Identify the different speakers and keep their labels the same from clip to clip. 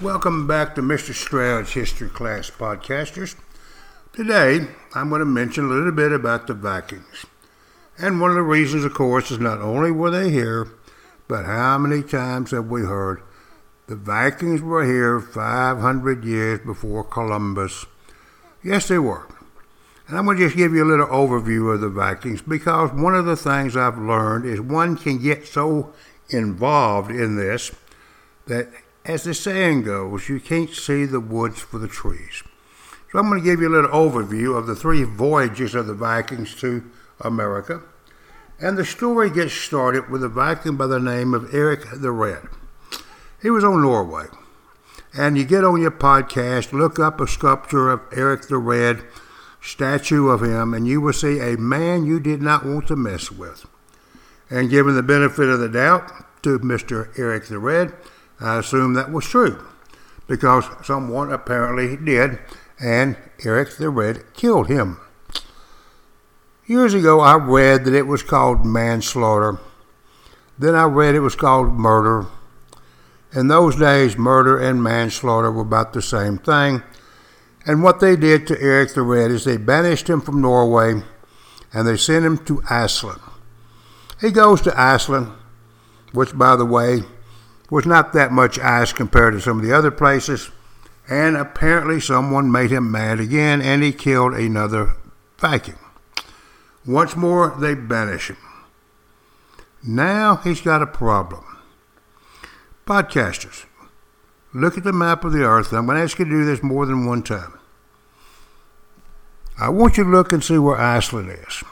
Speaker 1: Welcome back to Mr. Stroud's History Class Podcasters. Today, I'm going to mention a little bit about the Vikings. And one of the reasons, of course, is not only were they here, but how many times have we heard the Vikings were here 500 years before Columbus? Yes, they were. And I'm going to just give you a little overview of the Vikings because one of the things I've learned is one can get so involved in this that as the saying goes, you can't see the woods for the trees. So I'm going to give you a little overview of the three voyages of the Vikings to America. And the story gets started with a Viking by the name of Eric the Red. He was on Norway. And you get on your podcast, look up a sculpture of Eric the Red, statue of him, and you will see a man you did not want to mess with. And given the benefit of the doubt to Mr. Eric the Red, I assume that was true because someone apparently did, and Eric the Red killed him. Years ago, I read that it was called manslaughter. Then I read it was called murder. In those days, murder and manslaughter were about the same thing. And what they did to Eric the Red is they banished him from Norway and they sent him to Iceland. He goes to Iceland, which, by the way, was not that much ice compared to some of the other places, and apparently someone made him mad again and he killed another Viking. Once more, they banish him. Now he's got a problem. Podcasters, look at the map of the earth. I'm going to ask you to do this more than one time. I want you to look and see where Iceland is.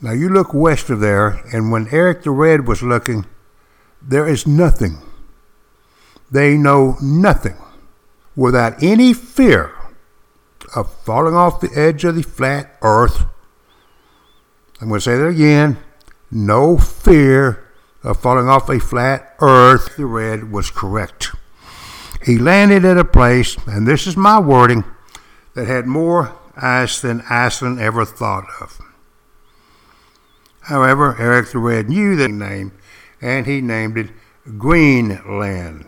Speaker 1: Now you look west of there, and when Eric the Red was looking, there is nothing. They know nothing without any fear of falling off the edge of the flat earth. I'm going to say that again. No fear of falling off a flat earth. The red was correct. He landed at a place, and this is my wording, that had more ice than Iceland ever thought of. However, Eric the Red knew the name and he named it Greenland.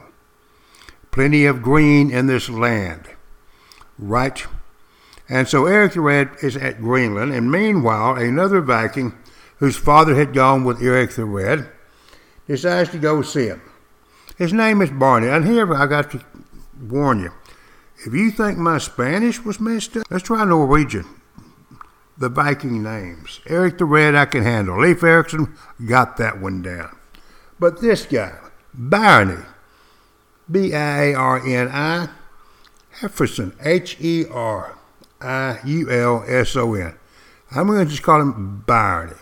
Speaker 1: Plenty of green in this land. Right? And so Eric the Red is at Greenland, and meanwhile, another Viking whose father had gone with Eric the Red decides to go see him. His name is Barney. And here I got to warn you if you think my Spanish was messed up, let's try Norwegian. The Viking names. Eric the Red, I can handle. Leif Erikson, got that one down. But this guy, Barney, B I A R N I, Herfusson, H E R I U L S O N. I'm going to just call him Barney.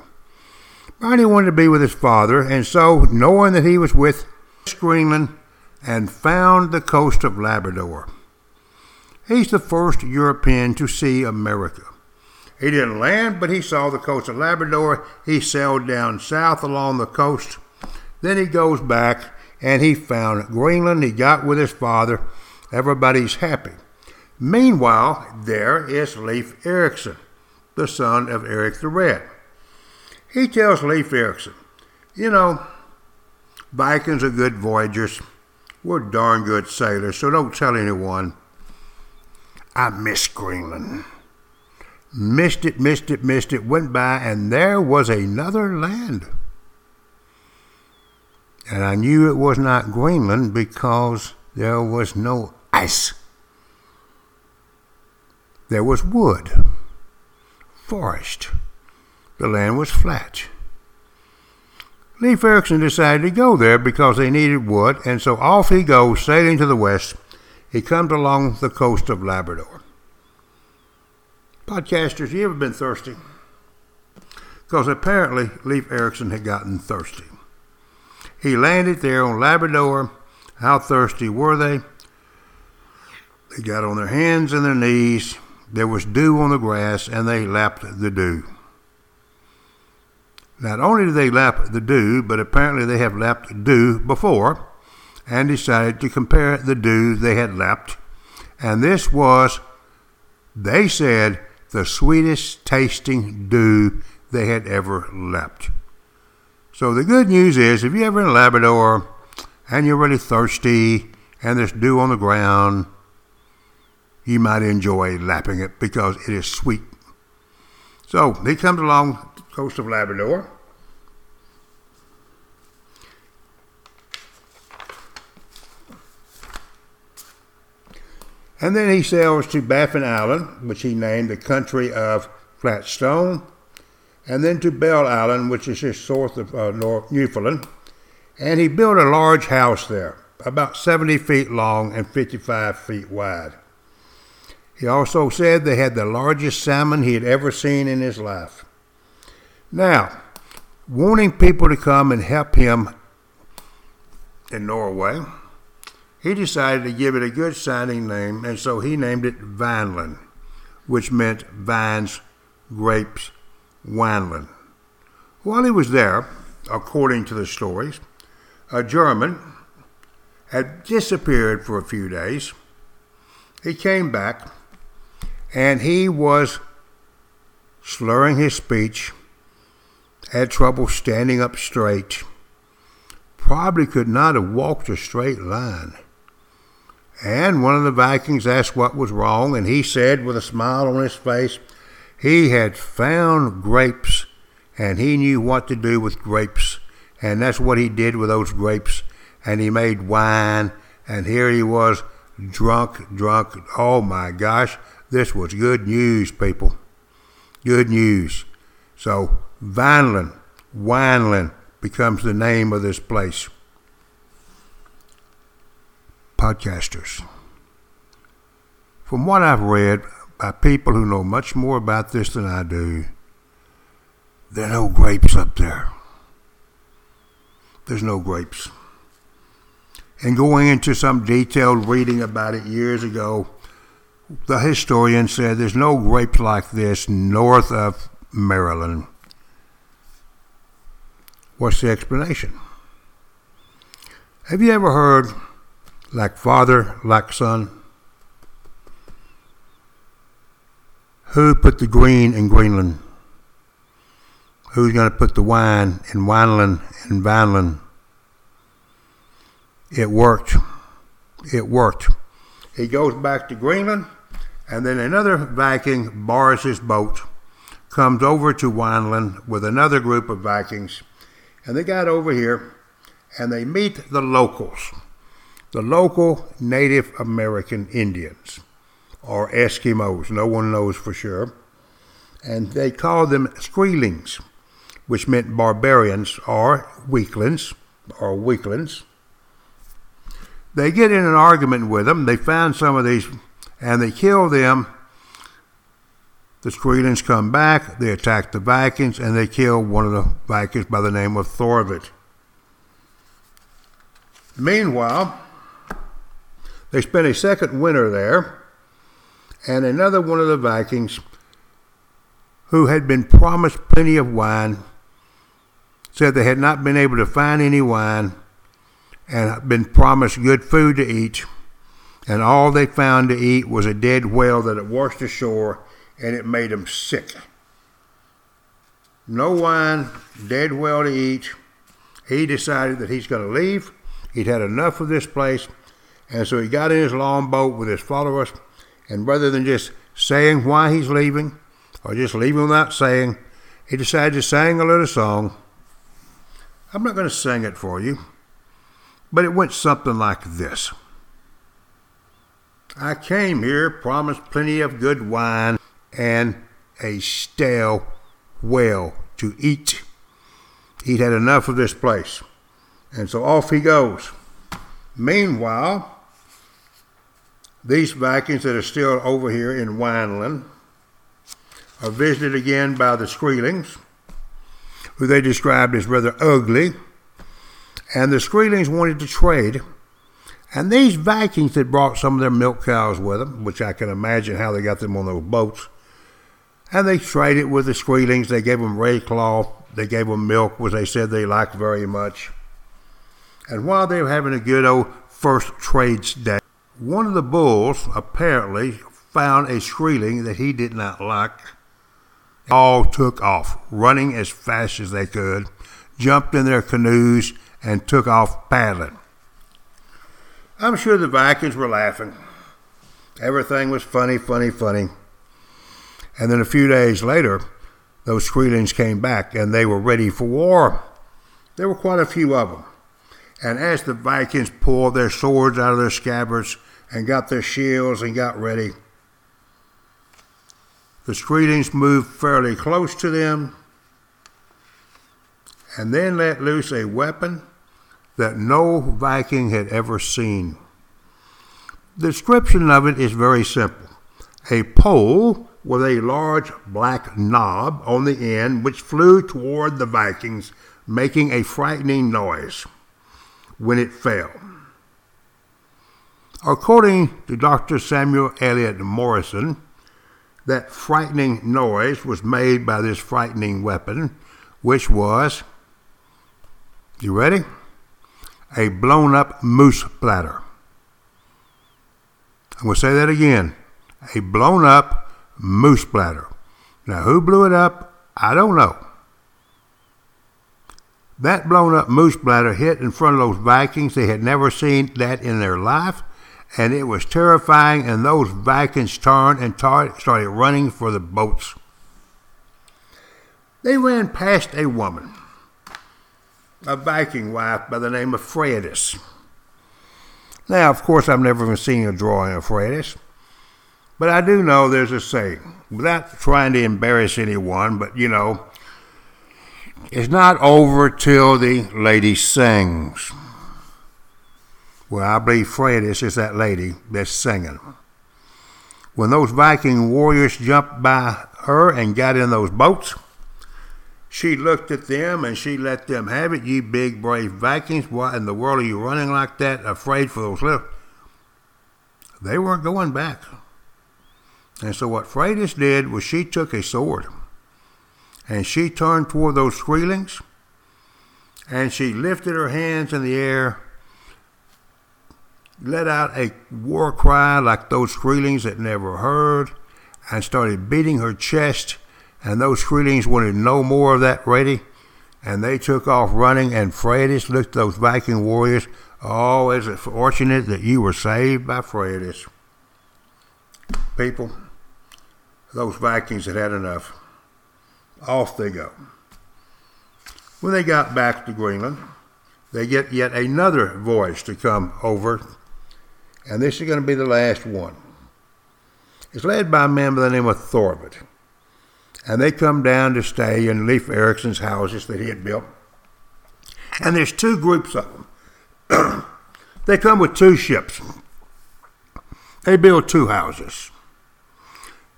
Speaker 1: Barney wanted to be with his father, and so, knowing that he was with Greenland, and found the coast of Labrador. He's the first European to see America. He didn't land, but he saw the coast of Labrador. He sailed down south along the coast then he goes back and he found Greenland. He got with his father. Everybody's happy. Meanwhile, there is Leif Erikson, the son of Eric the Red. He tells Leif Erikson, you know, Vikings are good voyagers. We're darn good sailors, so don't tell anyone. I miss Greenland. Missed it, missed it, missed it, went by, and there was another land. And I knew it was not Greenland because there was no ice. There was wood, forest. The land was flat. Leif Erikson decided to go there because they needed wood, and so off he goes, sailing to the west. He comes along the coast of Labrador. Podcasters, you ever been thirsty? Because apparently Leif Erikson had gotten thirsty. He landed there on Labrador. How thirsty were they? They got on their hands and their knees. There was dew on the grass, and they lapped the dew. Not only did they lap the dew, but apparently they have lapped dew before and decided to compare the dew they had lapped. And this was, they said, the sweetest tasting dew they had ever lapped. So the good news is, if you're ever in Labrador and you're really thirsty and there's dew on the ground, you might enjoy lapping it because it is sweet. So he comes along the coast of Labrador. And then he sails to Baffin Island, which he named the country of Flat Stone, and then to Bell Island, which is just north of uh, North Newfoundland. And he built a large house there, about 70 feet long and 55 feet wide. He also said they had the largest salmon he had ever seen in his life. Now, wanting people to come and help him in Norway, he decided to give it a good sounding name, and so he named it Vineland, which meant vines, grapes, wineland. While he was there, according to the stories, a German had disappeared for a few days. He came back and he was slurring his speech, had trouble standing up straight, probably could not have walked a straight line. And one of the Vikings asked what was wrong, and he said with a smile on his face, he had found grapes and he knew what to do with grapes. And that's what he did with those grapes. And he made wine. And here he was, drunk, drunk. Oh my gosh, this was good news, people. Good news. So, Vineland, Wineland becomes the name of this place. Podcasters. From what I've read by people who know much more about this than I do, there are no grapes up there. There's no grapes. And going into some detailed reading about it years ago, the historian said there's no grapes like this north of Maryland. What's the explanation? Have you ever heard like father, like son? Who put the green in Greenland? Who's going to put the wine in Wineland and Vineland? It worked. It worked. He goes back to Greenland and then another Viking borrows his boat, comes over to Wineland with another group of Vikings, and they got over here and they meet the locals, the local Native American Indians, or Eskimos, no one knows for sure. And they called them Skrælings, which meant barbarians or weaklings, or weaklings. They get in an argument with them. They found some of these and they kill them. The Skrælings come back, they attack the Vikings, and they kill one of the Vikings by the name of Thorvid. Meanwhile, they spent a second winter there, and another one of the Vikings, who had been promised plenty of wine, said they had not been able to find any wine and been promised good food to eat and all they found to eat was a dead whale that had washed ashore, and it made them sick. No wine, dead whale to eat. He decided that he's going to leave. He'd had enough of this place, and so he got in his long boat with his followers, and rather than just saying why he's leaving, or just leaving without saying, he decided to sing a little song. I'm not going to sing it for you, but it went something like this. I came here, promised plenty of good wine and a stale whale to eat. He'd had enough of this place. And so off he goes. Meanwhile, these Vikings that are still over here in Wineland are visited again by the Skrælings, who they described as rather ugly. And the Skrælings wanted to trade and these Vikings had brought some of their milk cows with them, which I can imagine how they got them on those boats. And they traded with the Skrælings. They gave them ray cloth. They gave them milk, which they said they liked very much. And while they were having a good old first trades day, one of the bulls apparently found a Skræling that he did not like. All took off, running as fast as they could, jumped in their canoes, and took off paddling. I'm sure the Vikings were laughing. Everything was funny, funny, funny. And then a few days later, those Skrulings came back and they were ready for war. There were quite a few of them. And as the Vikings pulled their swords out of their scabbards and got their shields and got ready, the Skrulings moved fairly close to them and then let loose a weapon that no Viking had ever seen. The description of it is very simple a pole with a large black knob on the end which flew toward the Vikings, making a frightening noise when it fell. According to Dr. Samuel Eliot Morison, that frightening noise was made by this frightening weapon, which was, you ready? A blown up moose bladder. I'm going to say that again. A blown up moose bladder. Now, who blew it up? I don't know. That blown up moose bladder hit in front of those Vikings. They had never seen that in their life, and it was terrifying. And those Vikings turned and tar- started running for the boats. They ran past a woman, a Viking wife by the name of Freydis. Now, of course, I've never even seen a drawing of Freydis. But I do know there's a saying, without trying to embarrass anyone, but you know, it's not over till the lady sings. Well, I believe Freydis is that lady that's singing. When those Viking warriors jumped by her and got in those boats, she looked at them and she let them have it. Ye big brave Vikings, why in the world are you running like that, afraid for those little? They weren't going back. And so what Freydis did was she took a sword and she turned toward those Skrulings and she lifted her hands in the air, let out a war cry like those Skrulings had never heard, and started beating her chest. And those Skrulings wanted no more of that ready, and they took off running. And Freydis looked those Viking warriors. Oh, is it fortunate that you were saved by Freydis? People those Vikings had had enough. Off they go. When they got back to Greenland, they get yet another voice to come over, and this is going to be the last one. It's led by a man by the name of Thorvald, and they come down to stay in Leif Erikson's houses that he had built. And there's two groups of them. they come with two ships. They build two houses.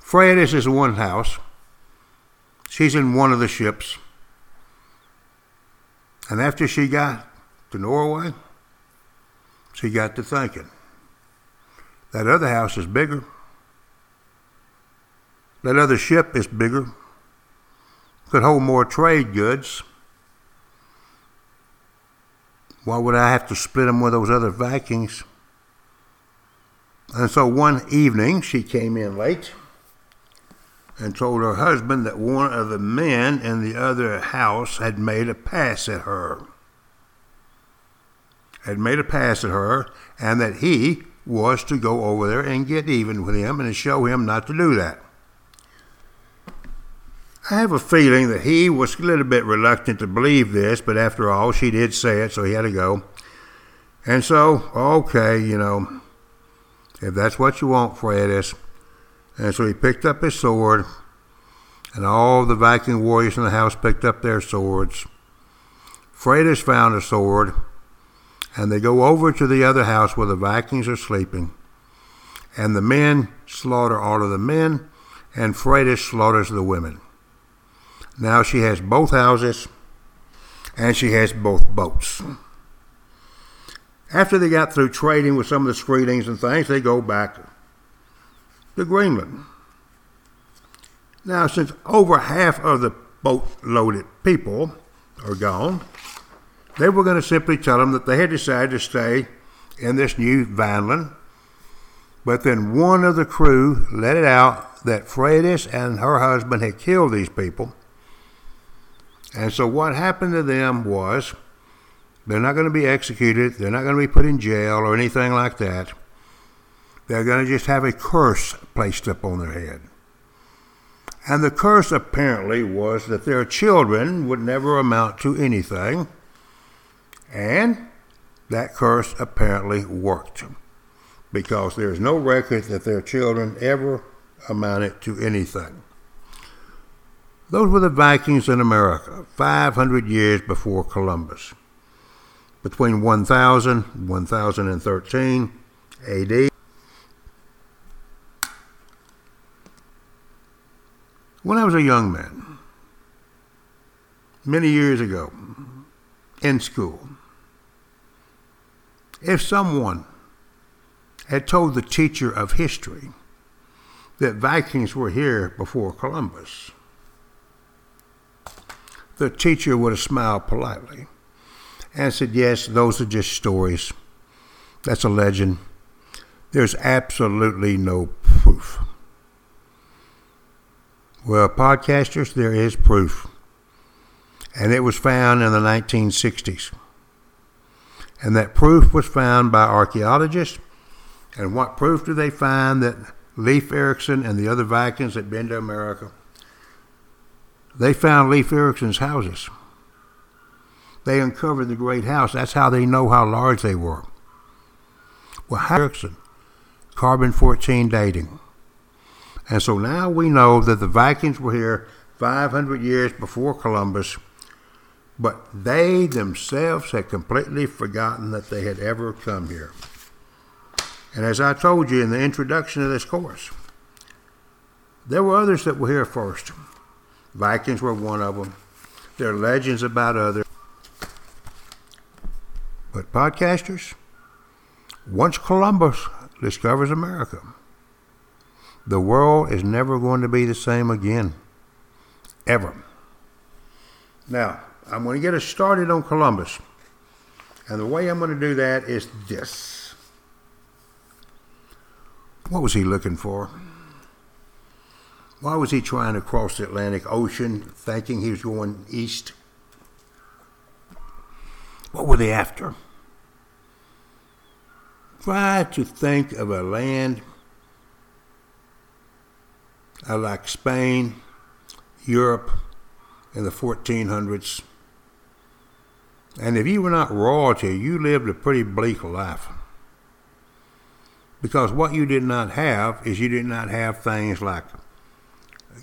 Speaker 1: Freydis is one house. She's in one of the ships. And after she got to Norway, she got to thinking that other house is bigger. That other ship is bigger. Could hold more trade goods. Why would I have to split them with those other Vikings? And so one evening she came in late and told her husband that one of the men in the other house had made a pass at her. Had made a pass at her, and that he was to go over there and get even with him and show him not to do that. I have a feeling that he was a little bit reluctant to believe this, but after all, she did say it, so he had to go. And so, okay, you know, if that's what you want, Freydis, and so he picked up his sword, and all the Viking warriors in the house picked up their swords. Freydis found a sword, and they go over to the other house where the Vikings are sleeping. And the men slaughter all of the men, and Freydis slaughters the women. Now she has both houses, and she has both boats. After they got through trading with some of the Skrulings and things, they go back to Greenland. Now, since over half of the boat loaded people are gone, they were going to simply tell them that they had decided to stay in this new Vineland. But then one of the crew let it out that Freydis and her husband had killed these people. And so what happened to them was They're not going to be executed. They're not going to be put in jail or anything like that. They're going to just have a curse placed up on their head. And the curse apparently was that their children would never amount to anything. And that curse apparently worked because there's no record that their children ever amounted to anything. Those were the Vikings in America, 500 years before Columbus. Between 1000 and 1013 AD, When I was a young man, many years ago, in school, if someone had told the teacher of history that Vikings were here before Columbus, the teacher would have smiled politely and said, Yes, those are just stories. That's a legend. There's absolutely no proof. Well, podcasters, there is proof. And it was found in the 1960s. And that proof was found by archaeologists. And what proof do they find that Leif Erikson and the other Vikings had been to America? They found Leif Erikson's houses. They uncovered the great house. That's how they know how large they were. Well, Erickson, carbon 14 dating. And so now we know that the Vikings were here 500 years before Columbus, but they themselves had completely forgotten that they had ever come here. And as I told you in the introduction of this course, there were others that were here first. Vikings were one of them. There are legends about others. But podcasters, once Columbus discovers America, the world is never going to be the same again. Ever. Now, I'm going to get us started on Columbus. And the way I'm going to do that is this. What was he looking for? Why was he trying to cross the Atlantic Ocean thinking he was going east? What were they after? Try to think of a land like Spain, Europe in the 1400s. And if you were not royalty, you lived a pretty bleak life. Because what you did not have is you did not have things like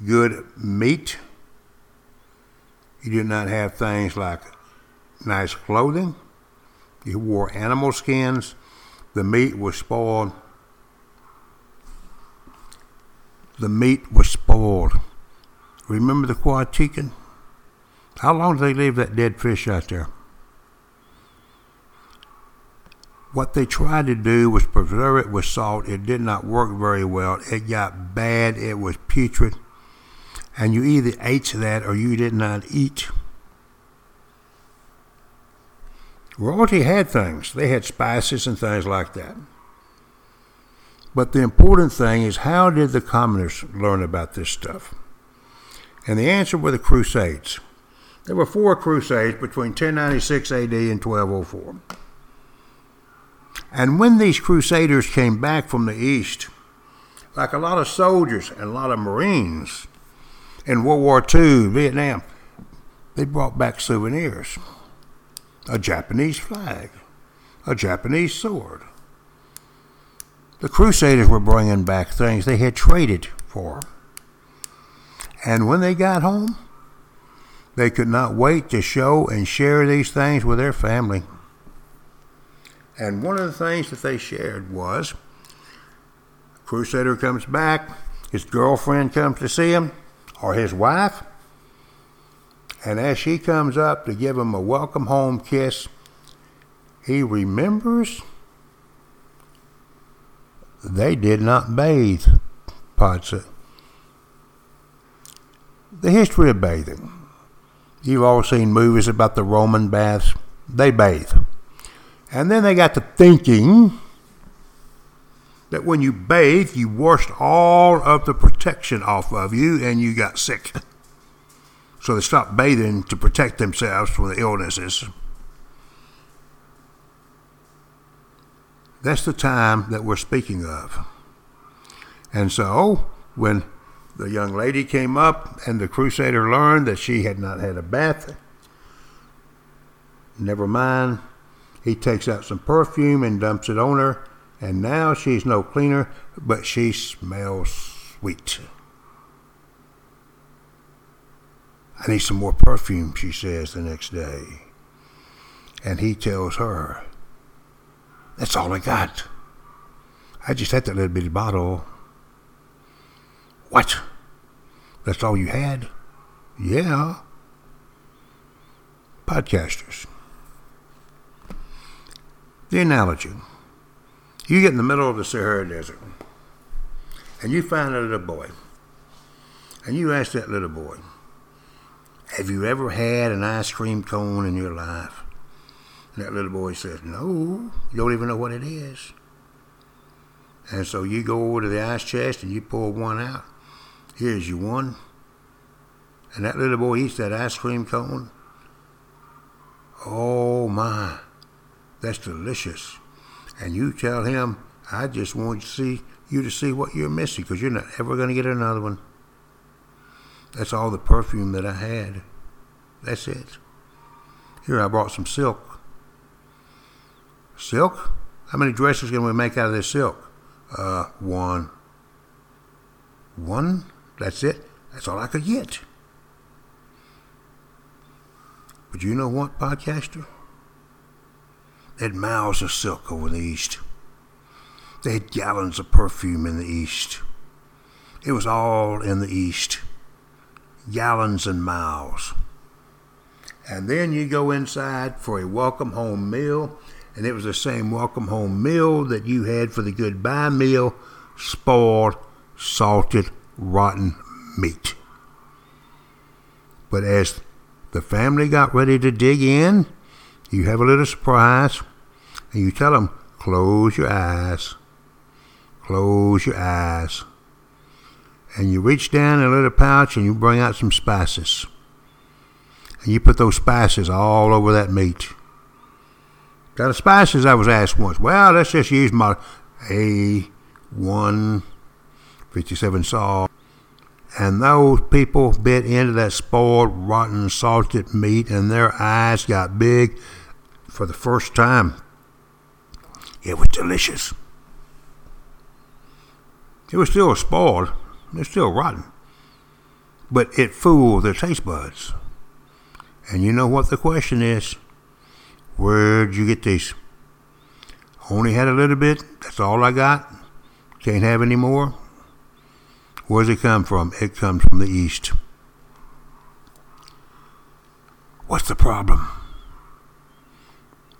Speaker 1: good meat. You did not have things like nice clothing. You wore animal skins. The meat was spoiled the meat was spoiled. Remember the Quatecan? How long did they leave that dead fish out there? What they tried to do was preserve it with salt. It did not work very well. It got bad. It was putrid. And you either ate that or you did not eat. Royalty had things. They had spices and things like that. But the important thing is how did the commoners learn about this stuff? And the answer were the Crusades. There were four Crusades between 1096 AD and 1204. And when these Crusaders came back from the East, like a lot of soldiers and a lot of Marines in World War II, Vietnam, they brought back souvenirs a Japanese flag, a Japanese sword, the Crusaders were bringing back things they had traded for. And when they got home, they could not wait to show and share these things with their family. And one of the things that they shared was Crusader comes back, his girlfriend comes to see him, or his wife, and as she comes up to give him a welcome home kiss, he remembers they did not bathe, Pod. The history of bathing. You've all seen movies about the Roman baths. They bathe. And then they got to thinking that when you bathe, you washed all of the protection off of you and you got sick. So they stopped bathing to protect themselves from the illnesses. That's the time that we're speaking of. And so, when the young lady came up and the crusader learned that she had not had a bath, never mind, he takes out some perfume and dumps it on her, and now she's no cleaner, but she smells sweet. I need some more perfume, she says the next day. And he tells her, That's all I got. I just had that little bitty bottle. What? That's all you had? Yeah. Podcasters. The analogy. You get in the middle of the Sahara Desert and you find a little boy and you ask that little boy, have you ever had an ice cream cone in your life? And that little boy says, No, you don't even know what it is. And so you go over to the ice chest and you pull one out. Here's your one. And that little boy eats that ice cream cone. Oh my, that's delicious. And you tell him, I just want to see you to see what you're missing because you're not ever going to get another one. That's all the perfume that I had. That's it. Here, I brought some silk. Silk? How many dresses can we make out of this silk? Uh, one. One? That's it? That's all I could get. But you know what, podcaster? They had miles of silk over the east. They had gallons of perfume in the east. It was all in the east gallons and miles. And then you go inside for a welcome home meal, and it was the same welcome home meal that you had for the goodbye meal spoiled, salted, rotten meat. But as the family got ready to dig in, you have a little surprise, and you tell them, close your eyes, close your eyes and you reach down in a little pouch and you bring out some spices. And you put those spices all over that meat. Got the spices I was asked once. Well, let's just use my A1 57 salt. And those people bit into that spoiled, rotten, salted meat, and their eyes got big for the first time. It was delicious. It was still spoiled, they're still rotten. But it fooled their taste buds. And you know what the question is? Where'd you get these? Only had a little bit. That's all I got. Can't have any more. Where's it come from? It comes from the east. What's the problem?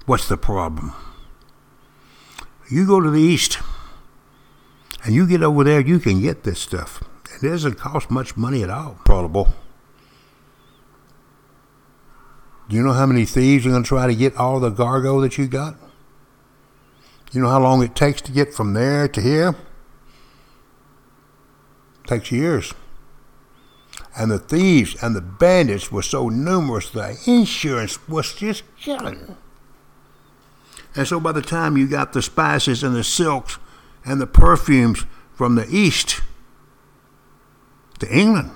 Speaker 1: What's the problem? You go to the east and you get over there, you can get this stuff. It doesn't cost much money at all. Probable. Do you know how many thieves are going to try to get all the cargo that you got? You know how long it takes to get from there to here? It takes years. And the thieves and the bandits were so numerous, the insurance was just killing. And so by the time you got the spices and the silks and the perfumes from the East to England.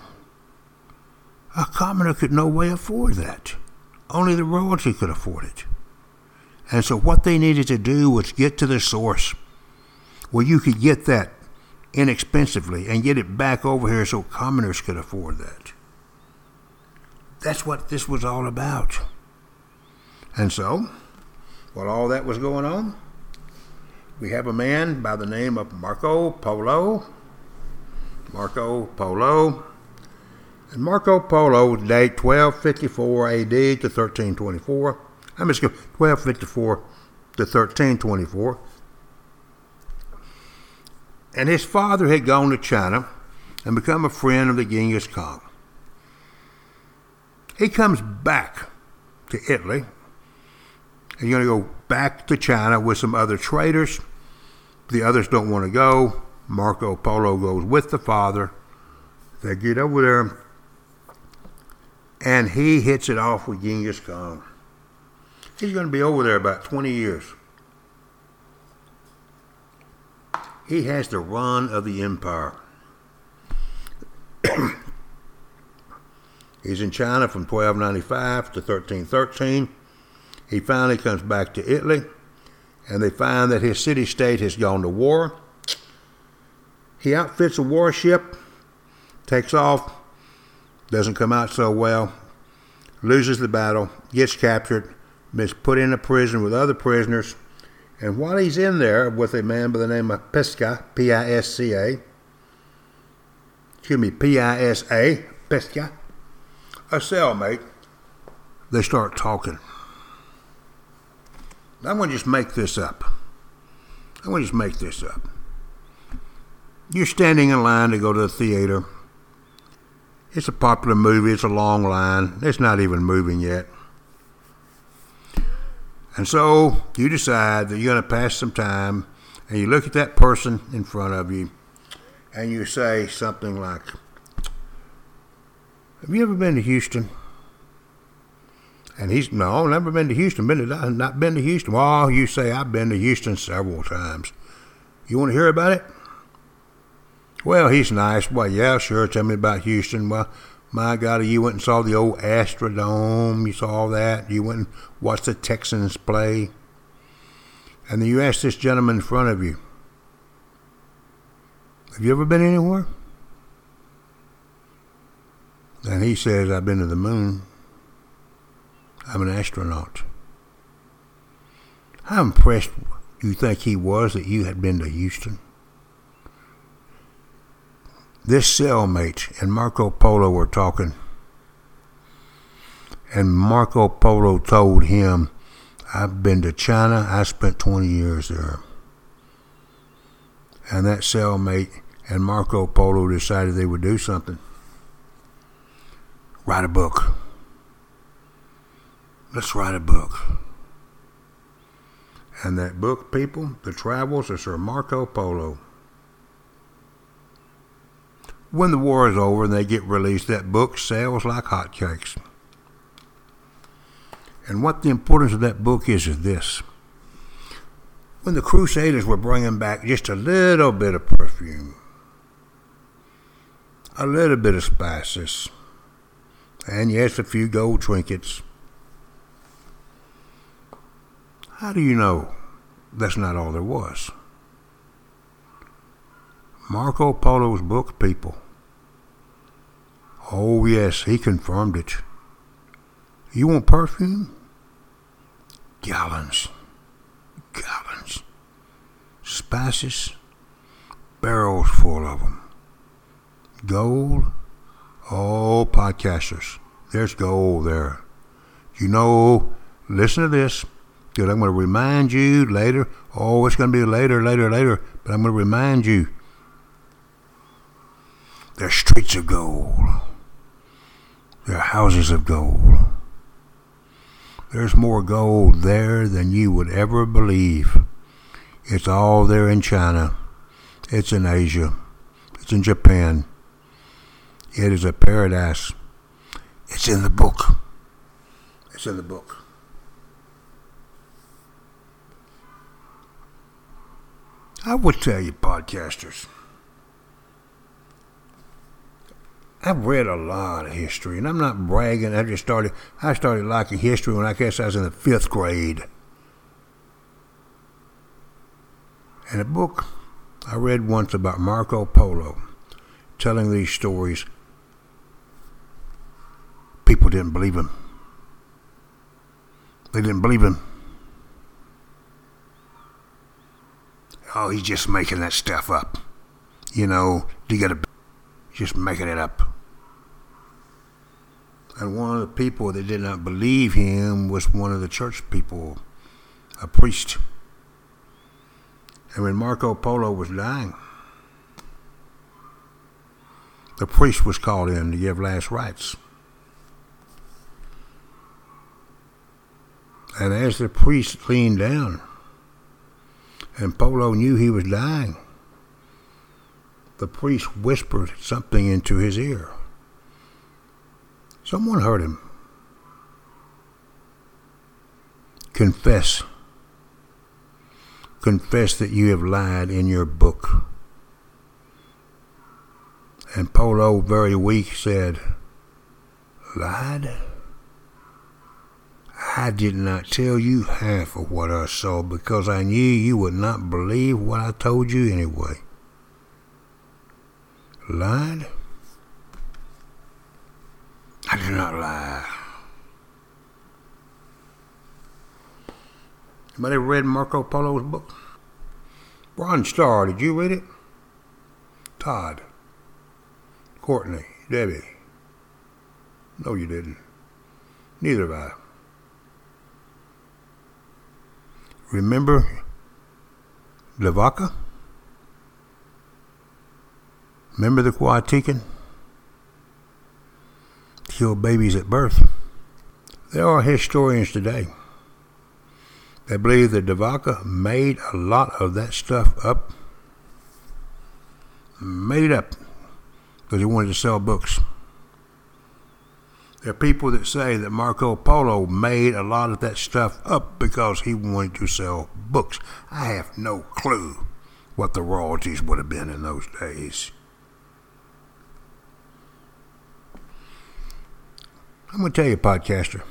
Speaker 1: A commoner could no way afford that. Only the royalty could afford it. And so what they needed to do was get to the source where you could get that inexpensively and get it back over here so commoners could afford that. That's what this was all about. And so, while all that was going on, we have a man by the name of Marco Polo. Marco Polo. And Marco Polo date 1254 AD to 1324. I'm just going 1254 to 1324. And his father had gone to China and become a friend of the Genghis Khan. He comes back to Italy and you're going to go back to China with some other traders the others don't want to go. Marco Polo goes with the father. They get over there, and he hits it off with Genghis Khan. He's going to be over there about 20 years. He has the run of the empire. He's in China from 1295 to 1313. He finally comes back to Italy, and they find that his city state has gone to war. He outfits a warship, takes off, doesn't come out so well, loses the battle, gets captured, is put in a prison with other prisoners, and while he's in there with a man by the name of Pisca, P I S C A, excuse me, P I S A, Pisca, a cellmate, they start talking. I'm going to just make this up. I'm going to just make this up. You're standing in line to go to the theater. It's a popular movie. It's a long line. It's not even moving yet. And so you decide that you're going to pass some time and you look at that person in front of you and you say something like, Have you ever been to Houston? And he's, No, never been to Houston. Been to, not been to Houston. Well, you say, I've been to Houston several times. You want to hear about it? Well, he's nice. Well, yeah, sure. Tell me about Houston. Well, my God, you went and saw the old Astrodome. You saw that. You went and watched the Texans play. And then you ask this gentleman in front of you, Have you ever been anywhere? And he says, I've been to the moon. I'm an astronaut. How impressed do you think he was that you had been to Houston? This cellmate and Marco Polo were talking, and Marco Polo told him, I've been to China, I spent 20 years there. And that cellmate and Marco Polo decided they would do something. Write a book. Let's write a book. And that book, people, The Travels of Sir Marco Polo when the war is over and they get released, that book sells like hotcakes. And what the importance of that book is is this. When the Crusaders were bringing back just a little bit of perfume, a little bit of spices, and yes, a few gold trinkets, how do you know that's not all there was? Marco Polo's book, people, Oh, yes, he confirmed it. You want perfume? Gallons. Gallons. Spices. Barrels full of them. Gold. Oh, podcasters. There's gold there. You know, listen to this. Because I'm going to remind you later. Oh, it's going to be later, later, later. But I'm going to remind you. There's streets of gold. They're houses of gold. There's more gold there than you would ever believe. It's all there in China. It's in Asia. It's in Japan. It is a paradise. It's in the book. It's in the book. I would tell you, podcasters. I've read a lot of history, and I'm not bragging. I just started. I started liking history when I guess I was in the fifth grade. And a book I read once about Marco Polo, telling these stories. People didn't believe him. They didn't believe him. Oh, he's just making that stuff up. You know, you got to just making it up. And one of the people that did not believe him was one of the church people, a priest. And when Marco Polo was dying, the priest was called in to give last rites. And as the priest leaned down, and Polo knew he was dying, the priest whispered something into his ear. Someone heard him. Confess confess that you have lied in your book. And Polo, very weak, said, Lied? I did not tell you half of what I saw because I knew you would not believe what I told you anyway. Lied? I did not lie. Anybody read Marco Polo's book? Bronze Star, did you read it? Todd. Courtney. Debbie. No, you didn't. Neither have I. Remember Lavaca? Remember the Quatican? Killed babies at birth. There are historians today that believe that de Vaca made a lot of that stuff up. Made it up because he wanted to sell books. There are people that say that Marco Polo made a lot of that stuff up because he wanted to sell books. I have no clue what the royalties would have been in those days. I'm going to tell you, podcaster.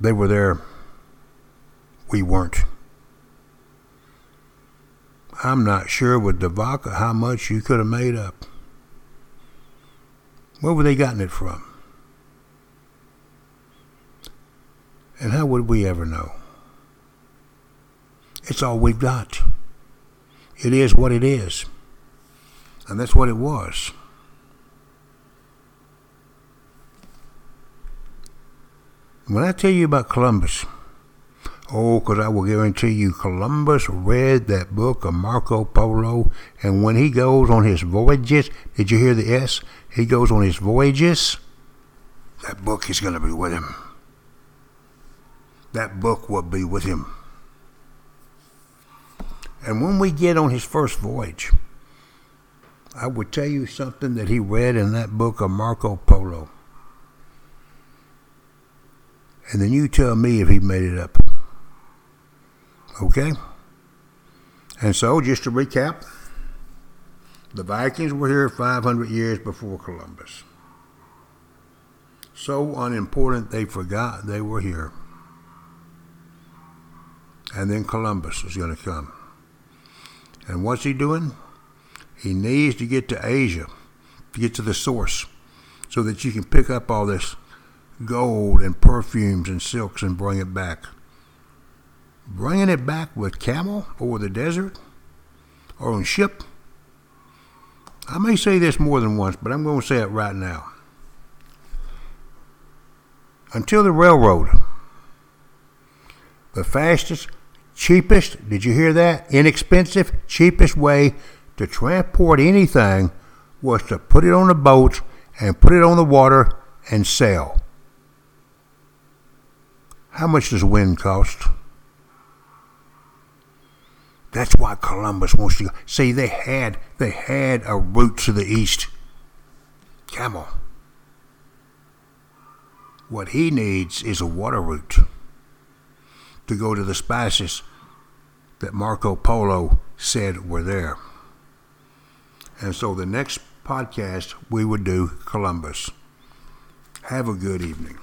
Speaker 1: They were there. We weren't. I'm not sure with de Vaca how much you could have made up. Where were they gotten it from? And how would we ever know? It's all we've got. It is what it is. And that's what it was. When I tell you about Columbus, Oh, because I will guarantee you, Columbus read that book of Marco Polo, and when he goes on his voyages, did you hear the S? He goes on his voyages, that book is going to be with him. That book will be with him. And when we get on his first voyage, I would tell you something that he read in that book of Marco Polo. And then you tell me if he made it up. Okay? And so, just to recap, the Vikings were here 500 years before Columbus. So unimportant they forgot they were here. And then Columbus is going to come. And what's he doing? He needs to get to Asia, to get to the source, so that you can pick up all this gold and perfumes and silks and bring it back bringing it back with camel over the desert or on ship. I may say this more than once, but I'm going to say it right now. Until the railroad, the fastest, cheapest, did you hear that? Inexpensive, cheapest way to transport anything was to put it on a boat and put it on the water and sail. How much does wind cost? That's why Columbus wants to go. See, they had they had a route to the east. Camel. What he needs is a water route to go to the spices that Marco Polo said were there. And so the next podcast we would do Columbus. Have a good evening.